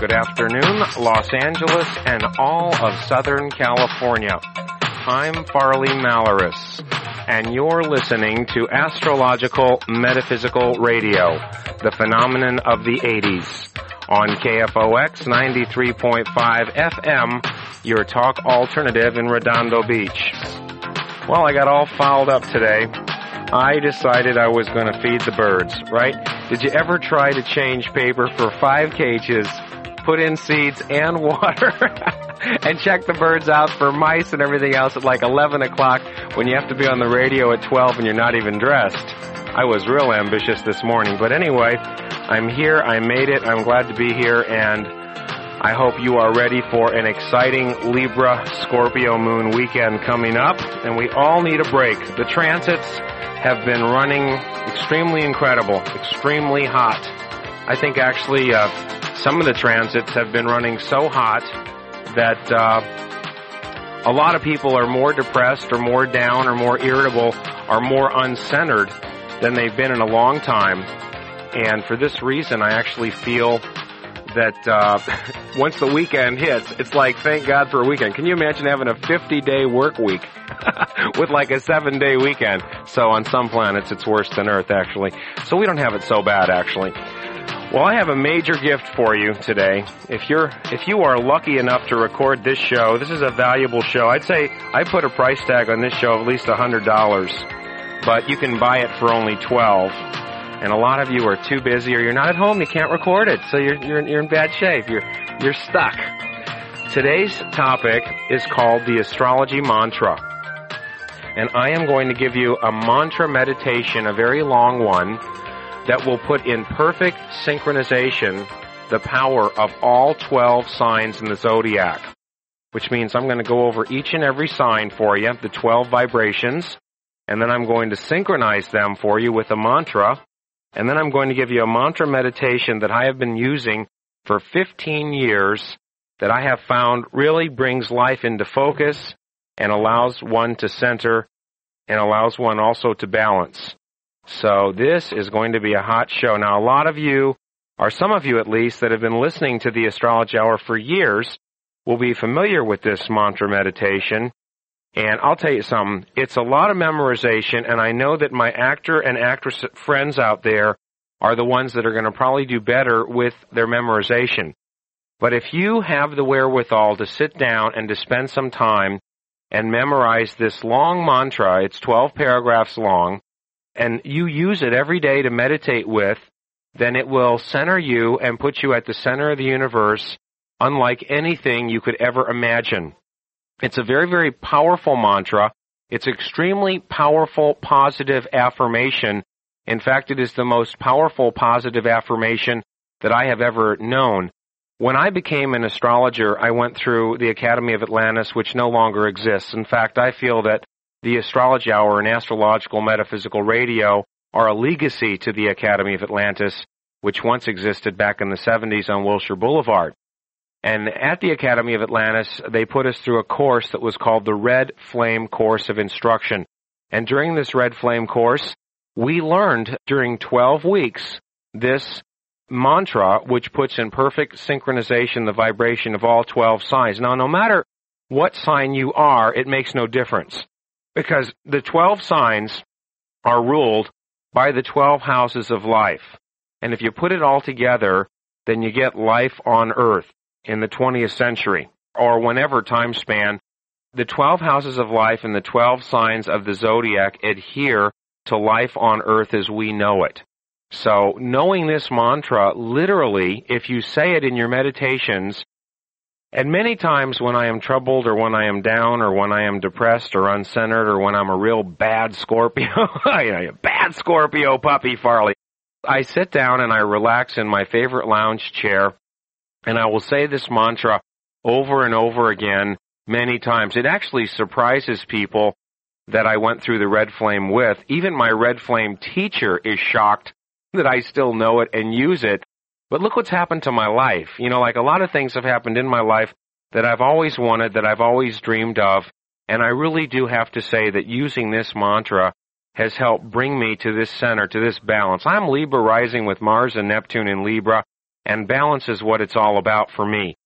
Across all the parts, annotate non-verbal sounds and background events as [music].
Good afternoon, Los Angeles and all of Southern California. I'm Farley Malaris, and you're listening to Astrological Metaphysical Radio, the phenomenon of the 80s, on KFOX 93.5 FM, your talk alternative in Redondo Beach. Well, I got all fouled up today. I decided I was going to feed the birds, right? Did you ever try to change paper for five cages, put in seeds and [laughs] water, and check the birds out for mice and everything else at like 11 o'clock when you have to be on the radio at 12 and you're not even dressed? I was real ambitious this morning, but anyway, I'm here, I made it, I'm glad to be here, and I hope you are ready for an exciting Libra Scorpio moon weekend coming up, and we all need a break. The transits have been running extremely incredible, extremely hot. I think actually uh, some of the transits have been running so hot that uh, a lot of people are more depressed or more down or more irritable or more uncentered than they've been in a long time. And for this reason, I actually feel that uh, [laughs] once the weekend hits, it's like thank God for a weekend. Can you imagine having a 50 day work week [laughs] with like a seven day weekend? So on some planets, it's worse than Earth actually. So we don't have it so bad actually. Well, I have a major gift for you today. If you're, if you are lucky enough to record this show, this is a valuable show. I'd say I put a price tag on this show of at least a hundred dollars, but you can buy it for only twelve and a lot of you are too busy or you're not at home, you can't record it, so you're, you're, you're in bad shape. You're, you're stuck. Today's topic is called the astrology mantra. And I am going to give you a mantra meditation, a very long one, that will put in perfect synchronization the power of all 12 signs in the zodiac. Which means I'm going to go over each and every sign for you, the 12 vibrations, and then I'm going to synchronize them for you with a mantra and then I'm going to give you a mantra meditation that I have been using for 15 years that I have found really brings life into focus and allows one to center and allows one also to balance. So this is going to be a hot show. Now a lot of you, or some of you at least, that have been listening to the Astrology Hour for years will be familiar with this mantra meditation and I'll tell you something, it's a lot of memorization, and I know that my actor and actress friends out there are the ones that are going to probably do better with their memorization. But if you have the wherewithal to sit down and to spend some time and memorize this long mantra, it's 12 paragraphs long, and you use it every day to meditate with, then it will center you and put you at the center of the universe unlike anything you could ever imagine. It's a very, very powerful mantra. It's extremely powerful positive affirmation. In fact, it is the most powerful positive affirmation that I have ever known. When I became an astrologer, I went through the Academy of Atlantis, which no longer exists. In fact, I feel that the Astrology Hour and Astrological Metaphysical Radio are a legacy to the Academy of Atlantis, which once existed back in the 70s on Wilshire Boulevard. And at the Academy of Atlantis, they put us through a course that was called the Red Flame Course of Instruction. And during this Red Flame course, we learned during 12 weeks this mantra, which puts in perfect synchronization the vibration of all 12 signs. Now, no matter what sign you are, it makes no difference. Because the 12 signs are ruled by the 12 houses of life. And if you put it all together, then you get life on earth in the 20th century or whenever time span, the 12 houses of life and the 12 signs of the zodiac adhere to life on earth as we know it. So knowing this mantra, literally, if you say it in your meditations, and many times when I am troubled or when I am down or when I am depressed or uncentered or when I'm a real bad Scorpio, [laughs] a bad Scorpio puppy Farley, I sit down and I relax in my favorite lounge chair and I will say this mantra over and over again many times. It actually surprises people that I went through the red flame with. Even my red flame teacher is shocked that I still know it and use it. But look what's happened to my life. You know, like a lot of things have happened in my life that I've always wanted, that I've always dreamed of. And I really do have to say that using this mantra has helped bring me to this center, to this balance. I'm Libra rising with Mars and Neptune in Libra. And balance is what it's all about for me.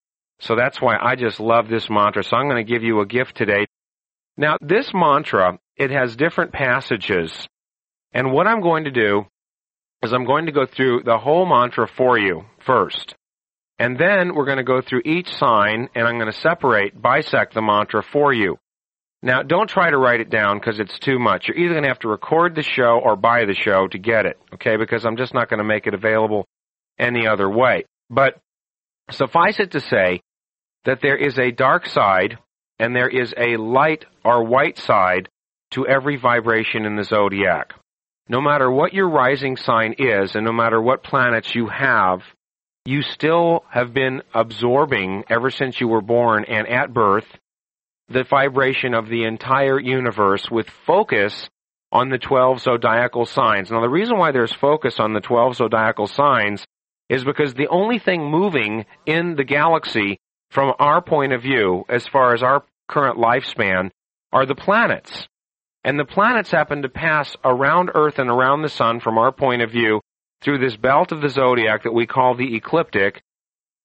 So that's why I just love this mantra. So I'm going to give you a gift today. Now, this mantra, it has different passages. And what I'm going to do is I'm going to go through the whole mantra for you first. And then we're going to go through each sign and I'm going to separate, bisect the mantra for you. Now, don't try to write it down because it's too much. You're either going to have to record the show or buy the show to get it, okay? Because I'm just not going to make it available any other way. But suffice it to say that there is a dark side and there is a light or white side to every vibration in the zodiac. No matter what your rising sign is and no matter what planets you have, you still have been absorbing ever since you were born and at birth the vibration of the entire universe with focus on the 12 zodiacal signs. Now the reason why there's focus on the 12 zodiacal signs is because the only thing moving in the galaxy from our point of view, as far as our current lifespan, are the planets. And the planets happen to pass around Earth and around the Sun from our point of view through this belt of the zodiac that we call the ecliptic.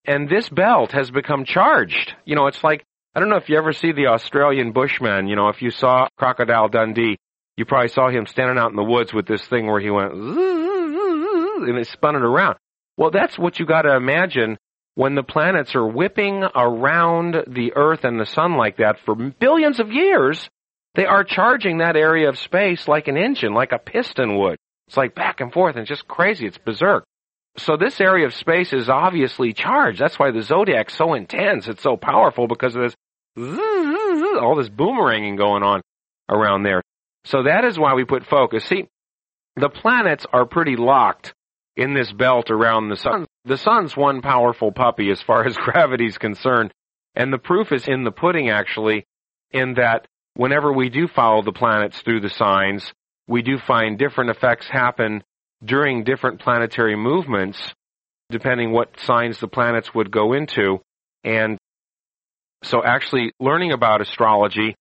And this belt has become charged. You know, it's like, I don't know if you ever see the Australian Bushman. You know, if you saw Crocodile Dundee, you probably saw him standing out in the woods with this thing where he went, and it spun it around. Well, that's what you gotta imagine when the planets are whipping around the Earth and the Sun like that for billions of years, they are charging that area of space like an engine, like a piston would. It's like back and forth and just crazy. It's berserk. So this area of space is obviously charged. That's why the zodiac's so intense. It's so powerful because of this, [laughs] all this boomeranging going on around there. So that is why we put focus. See, the planets are pretty locked in this belt around the sun. The sun's one powerful puppy as far [laughs] as gravity is concerned. And the proof is in the pudding actually, in that whenever we do follow the planets through the signs, we do find different effects happen during different planetary movements, depending what signs the planets would go into. And so actually learning about astrology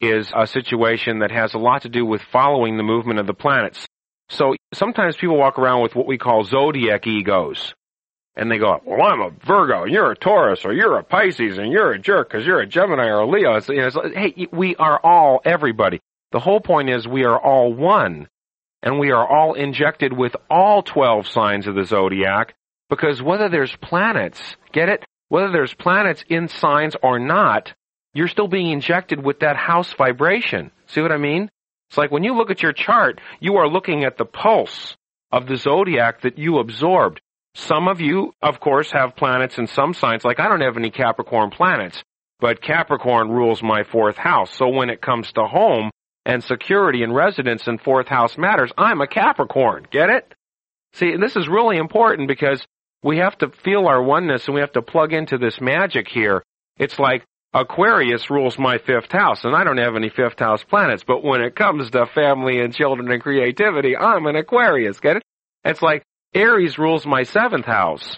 is a situation that has a lot to do with following the movement of the planets. So sometimes people walk around with what we call zodiac egos. And they go, well, I'm a Virgo, and you're a Taurus, or you're a Pisces, and you're a jerk because you're a Gemini or a Leo. It's, you know, it's like, hey, we are all everybody. The whole point is we are all one. And we are all injected with all 12 signs of the zodiac because whether there's planets, get it? Whether there's planets in signs or not, you're still being injected with that house vibration. See what I mean? It's like when you look at your chart, you are looking at the pulse of the zodiac that you absorbed. Some of you, of course, have planets in some signs. Like I don't have any Capricorn planets, but Capricorn rules my fourth house. So when it comes to home and security and residence and fourth house matters, I'm a Capricorn. Get it? See, this is really important because we have to feel our oneness and we have to plug into this magic here. It's like Aquarius rules my fifth house, and I don't have any fifth house planets, but when it comes to family and children and creativity, I'm an Aquarius, get it? It's like Aries rules my seventh house,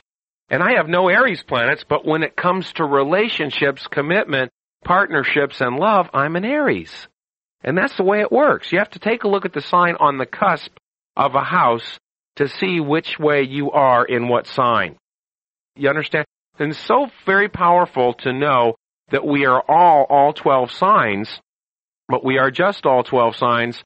and I have no Aries planets, but when it comes to relationships, commitment, partnerships, and love, I'm an Aries. And that's the way it works. You have to take a look at the sign on the cusp of a house to see which way you are in what sign. You understand? And so very powerful to know that we are all all 12 signs, but we are just all 12 signs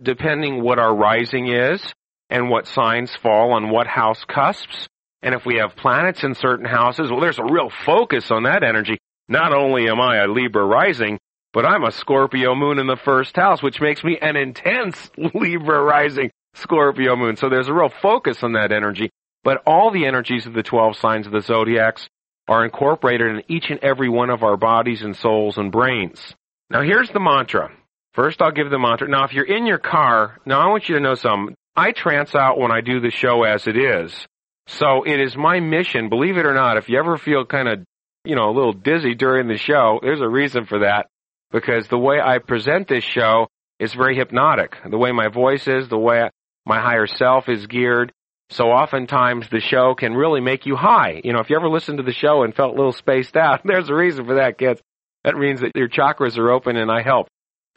depending what our rising is and what signs fall on what house cusps. And if we have planets in certain houses, well, there's a real focus on that energy. Not only am I a Libra rising, but I'm a Scorpio moon in the first house, which makes me an intense [laughs] Libra rising Scorpio moon. So there's a real focus on that energy. But all the energies of the 12 signs of the zodiacs are incorporated in each and every one of our bodies and souls and brains. Now here's the mantra. First I'll give the mantra. Now if you're in your car, now I want you to know something. I trance out when I do the show as it is. So it is my mission, believe it or not, if you ever feel kind of, you know, a little dizzy during the show, there's a reason for that. Because the way I present this show is very hypnotic. The way my voice is, the way my higher self is geared, so oftentimes the show can really make you high. You know, if you ever listened to the show and felt a little spaced out, [laughs] there's a reason for that, kids. That means that your chakras are open and I help.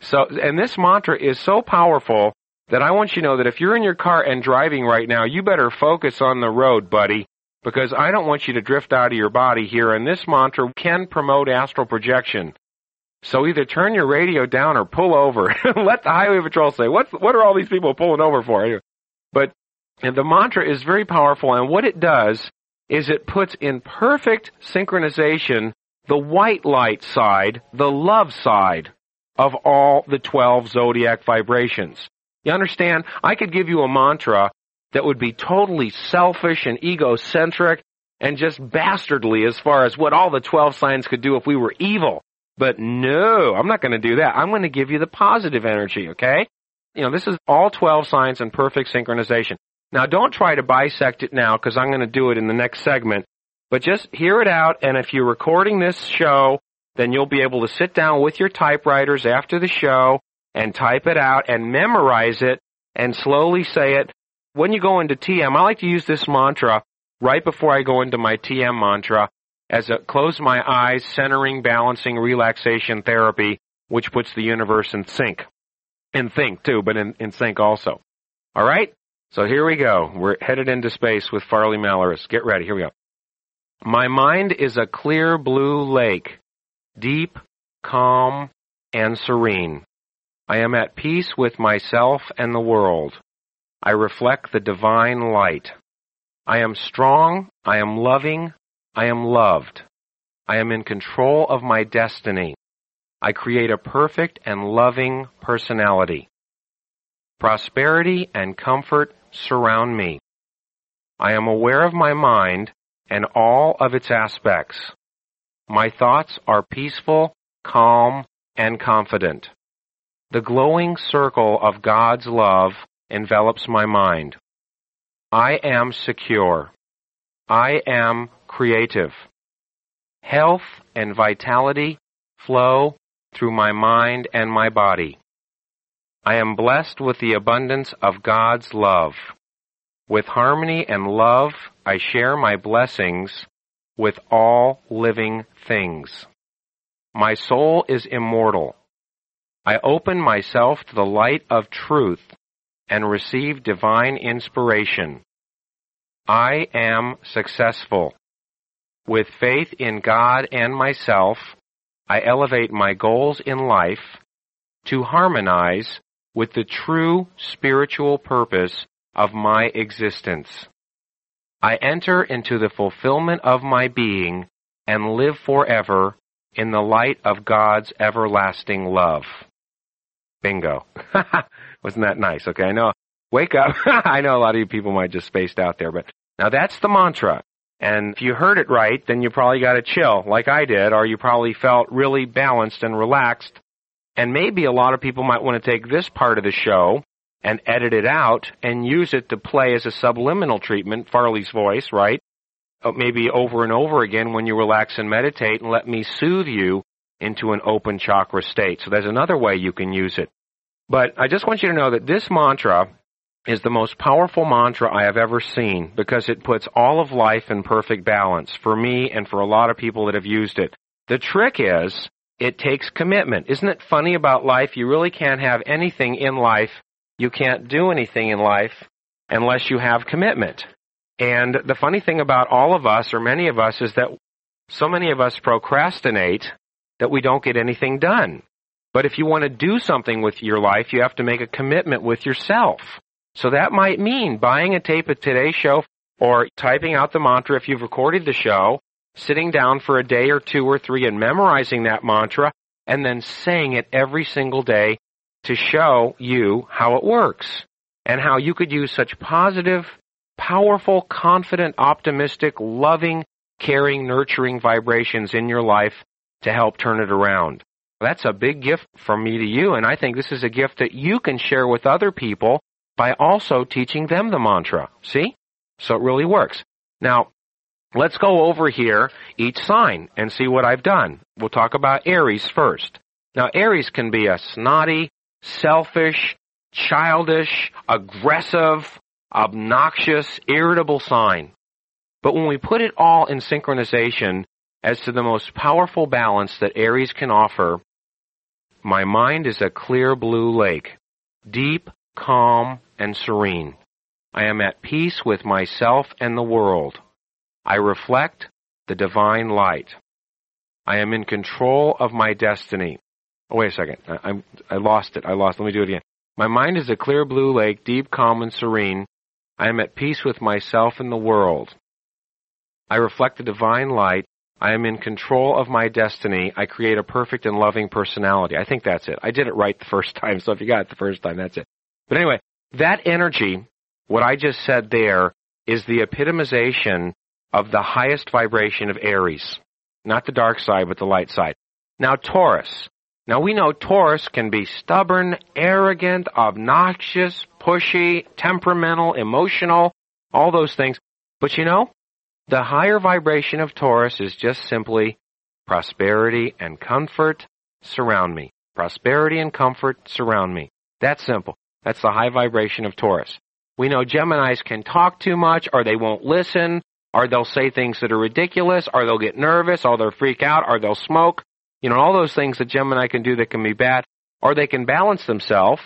So, and this mantra is so powerful that I want you to know that if you're in your car and driving right now, you better focus on the road, buddy. because I don't want you to drift out of your body here, and this mantra can promote astral projection. So either turn your radio down or pull over. [laughs] Let the highway patrol say, "What's what are all these people pulling over for?" But the mantra is very powerful, and what it does is it puts in perfect synchronization the white light side, the love side of all the 12 zodiac vibrations. You understand? I could give you a mantra that would be totally selfish and egocentric and just bastardly as far as what all the 12 signs could do if we were evil. But no, I'm not going to do that. I'm going to give you the positive energy, okay? You know, this is all 12 signs in perfect synchronization. Now don't try to bisect it now because I'm going to do it in the next segment. But just hear it out and if you're recording this show, then you'll be able to sit down with your typewriters after the show and type it out and memorize it and slowly say it. When you go into TM, I like to use this mantra right before I go into my TM mantra as a close my eyes, centering, balancing, relaxation therapy, which puts the universe in sync. In think too, but in, in sync also. Alright? So here we go. We're headed into space with Farley Malaris. Get ready. Here we go. My mind is a clear blue lake, deep, calm, and serene. I am at peace with myself and the world. I reflect the divine light. I am strong, I am loving, I am loved. I am in control of my destiny. I create a perfect and loving personality. Prosperity and comfort surround me. I am aware of my mind and all of its aspects. My thoughts are peaceful, calm, and confident. The glowing circle of God's love envelops my mind. I am secure. I am creative. Health and vitality flow through my mind and my body. I am blessed with the abundance of God's love. With harmony and love, I share my blessings with all living things. My soul is immortal. I open myself to the light of truth and receive divine inspiration. I am successful. With faith in God and myself, I elevate my goals in life to harmonize with the true spiritual purpose of my existence. I enter into the fulfillment of my being and live forever in the light of God's everlasting love. Bingo. [laughs] Wasn't that nice? Okay, I know. Wake up. [laughs] I know a lot of you people might just spaced out there, but now that's the mantra. And if you heard it right, then you probably got a chill, like I did, or you probably felt really balanced and relaxed. And maybe a lot of people might want to take this part of the show and edit it out and use it to play as a subliminal treatment, Farley's voice, right? Uh, maybe over and over again when you relax and meditate and let me soothe you into an open chakra state. So there's another way you can use it. But I just want you to know that this mantra is the most powerful mantra I have ever seen because it puts all of life in perfect balance for me and for a lot of people that have used it. The trick is it takes commitment. Isn't it funny about life? You really can't have anything in life. You can't do anything in life unless you have commitment. And the funny thing about all of us, or many of us, is that so many of us procrastinate that we don't get anything done. But if you want to do something with your life, you have to make a commitment with yourself. So that might mean buying a tape of today's show or typing out the mantra if you've recorded the show, sitting down for a day or two or three and memorizing that mantra, and then saying it every single day to show you how it works and how you could use such positive, powerful, confident, optimistic, loving, caring, nurturing vibrations in your life to help turn it around. That's a big gift from me to you, and I think this is a gift that you can share with other people by also teaching them the mantra. See? So it really works. Now, let's go over here each sign and see what I've done. We'll talk about Aries first. Now, Aries can be a snotty, selfish, childish, aggressive, obnoxious, irritable sign. But when we put it all in synchronization as to the most powerful balance that Aries can offer, my mind is a clear blue lake, deep, calm, and serene. I am at peace with myself and the world. I reflect the divine light. I am in control of my destiny. Oh, wait a second. I, I'm, I lost it. I lost. Let me do it again. My mind is a clear blue lake, deep, calm, and serene. I am at peace with myself and the world. I reflect the divine light. I am in control of my destiny. I create a perfect and loving personality. I think that's it. I did it right the first [laughs] time, so if you got it the first time, that's it. But anyway, that energy, what I just said there, is the epitomization of the highest vibration of Aries. Not the dark side, but the light side. Now, Taurus. Now, we know Taurus can be stubborn, arrogant, obnoxious, pushy, temperamental, emotional, all those things. But you know, the higher vibration of Taurus is just simply prosperity and comfort surround me. Prosperity and comfort surround me. That's simple. That's the high vibration of Taurus. We know Geminis can talk too much, or they won't listen, or they'll say things that are ridiculous, or they'll get nervous, or they'll freak out, or they'll smoke. You know, all those things that Gemini can do that can be bad. Or they can balance themselves.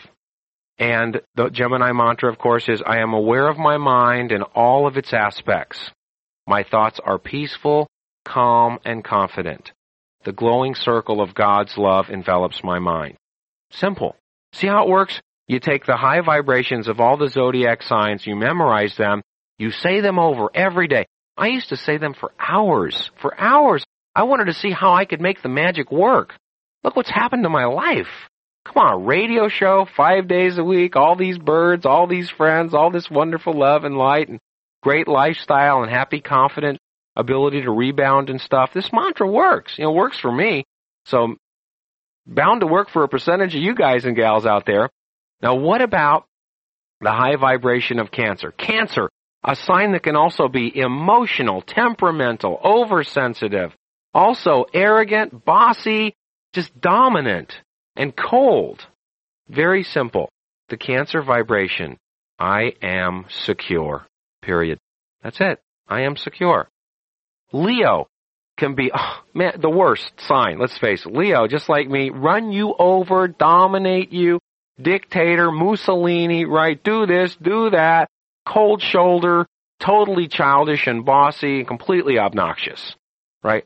And the Gemini mantra, of course, is I am aware of my mind in all of its aspects. My thoughts are peaceful, calm, and confident. The glowing circle of God's love envelops my mind. Simple. See how it works? You take the high vibrations of all the zodiac signs, you memorize them, you say them over every day. I used to say them for hours, for hours. I wanted to see how I could make the magic work. Look what's happened to my life. Come on, radio show, five days a week, all these birds, all these friends, all this wonderful love and light and great lifestyle and happy, confident ability to rebound and stuff. This mantra works. You know, works for me. So bound to work for a percentage of you guys and gals out there. Now what about the high vibration of cancer? Cancer, a sign that can also be emotional, temperamental, oversensitive, also arrogant, bossy, just dominant and cold. Very simple. The cancer vibration. I am secure. Period. That's it. I am secure. Leo can be, oh, man, the worst sign. Let's face it. Leo, just like me, run you over, dominate you, dictator, Mussolini, right? Do this, do that, cold shoulder, totally childish and bossy, and completely obnoxious, right?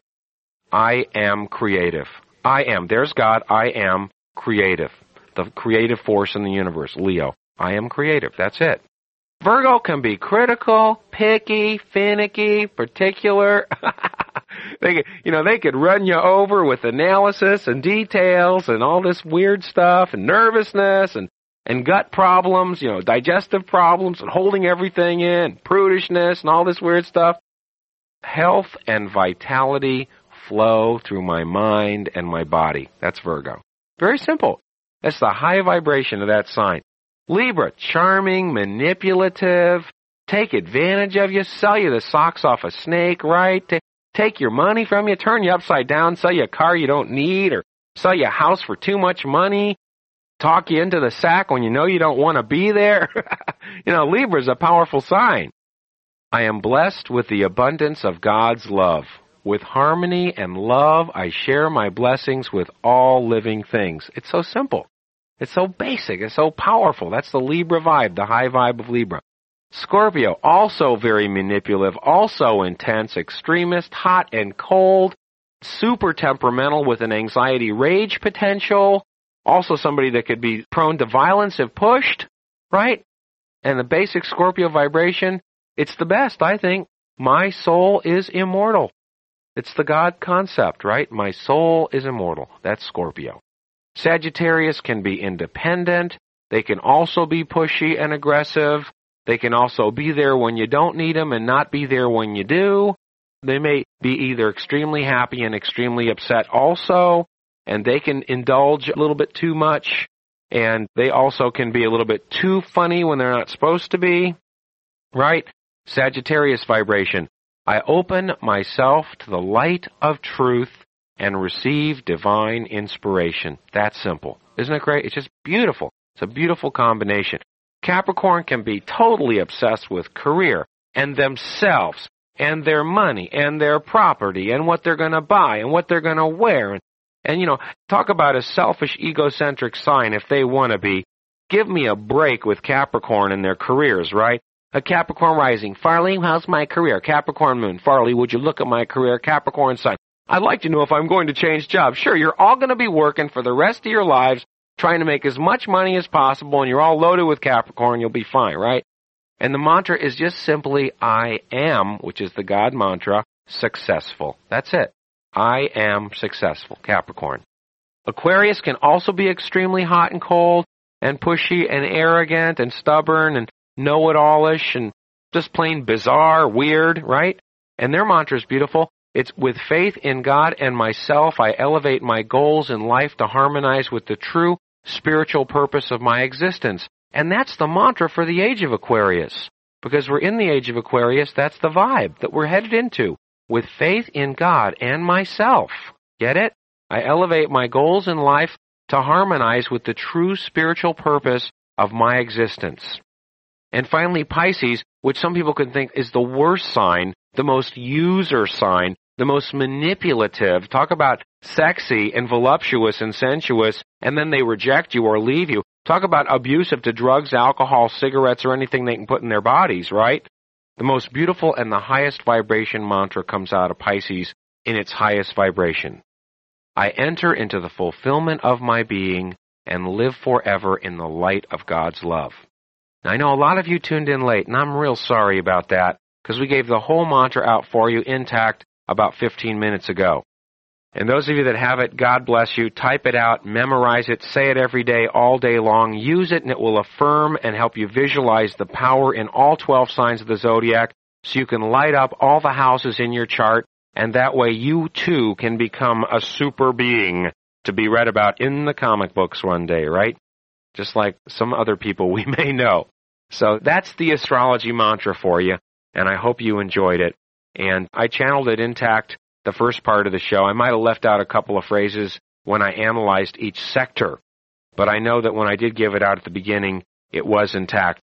I am creative. I am. There's God. I am creative. The creative force in the universe. Leo. I am creative. That's it. Virgo can be critical, picky, finicky, particular. [laughs] they could, you know, they could run you over with analysis and details and all this weird stuff and nervousness and and gut problems, you know, digestive problems and holding everything in, prudishness and all this weird stuff. Health and vitality flow through my mind and my body. That's Virgo. Very simple. That's the high vibration of that sign. Libra, charming, manipulative, take advantage of you, sell you the socks off a snake, right? Take your money from you, turn you upside down, sell you a car you don't need, or sell you a house for too much money, talk you into the sack when you know you don't want to be there. [laughs] you know, Libra's a powerful sign. I am blessed with the abundance of God's love. With harmony and love, I share my blessings with all living things. It's so simple. It's so basic. It's so powerful. That's the Libra vibe, the high vibe of Libra. Scorpio, also very manipulative, also intense, extremist, hot and cold, super temperamental with an anxiety rage potential, also somebody that could be prone to violence if pushed, right? And the basic Scorpio vibration, it's the best, I think. My soul is immortal. It's the God concept, right? My soul is immortal. That's Scorpio. Sagittarius can be independent. They can also be pushy and aggressive. They can also be there when you don't need them and not be there when you do. They may be either extremely happy and extremely upset also, and they can indulge a little bit too much, and they also can be a little bit too funny when they're not supposed to be, right? Sagittarius vibration. I open myself to the light of truth and receive divine inspiration. That simple. Isn't it great? It's just beautiful. It's a beautiful combination. Capricorn can be totally obsessed with career and themselves and their money and their property and what they're going to buy and what they're going to wear. And, and, you know, talk about a selfish, egocentric sign if they want to be. Give me a break with Capricorn and their careers, right? A Capricorn rising. Farley, how's my career? Capricorn moon. Farley, would you look at my career? Capricorn sun. I'd like to know if I'm going to change jobs. Sure, you're all going to be working for the rest of your lives trying to make as much money as possible and you're all loaded with Capricorn, you'll be fine, right? And the mantra is just simply I am, which is the God mantra, successful. That's it. I am successful, Capricorn. Aquarius can also be extremely hot and cold and pushy and arrogant and stubborn and know-it-allish and just plain bizarre, weird, right? And their mantra is beautiful. It's with faith in God and myself, I elevate my goals in life to harmonize with the true spiritual purpose of my existence. And that's the mantra for the age of Aquarius. Because we're in the age of Aquarius, that's the vibe that we're headed into. With faith in God and myself. Get it? I elevate my goals in life to harmonize with the true spiritual purpose of my existence. And finally, Pisces, which some people can think is the worst sign, the most user sign, the most manipulative. Talk about sexy and voluptuous and sensuous, and then they reject you or leave you. Talk about abusive to drugs, alcohol, cigarettes, or anything they can put in their bodies, right? The most beautiful and the highest vibration mantra comes out of Pisces in its highest vibration. I enter into the fulfillment of my being and live forever in the light of God's love. Now, I know a lot of you tuned in late, and I'm real sorry about that because we gave the whole mantra out for you intact about 15 minutes ago. And those of you that have it, God bless you. Type it out, memorize it, say it every day, all day long. Use it and it will affirm and help you visualize the power in all 12 signs of the zodiac so you can light up all the houses in your chart and that way you too can become a super being to be read about in the comic books one day, right? Just like some other people [laughs] we may know. So that's the astrology mantra for you, and I hope you enjoyed it. And I channeled it intact the first part of the show. I might have left out a couple of phrases when I analyzed each sector, but I know that when I did give it out at the beginning, it was intact.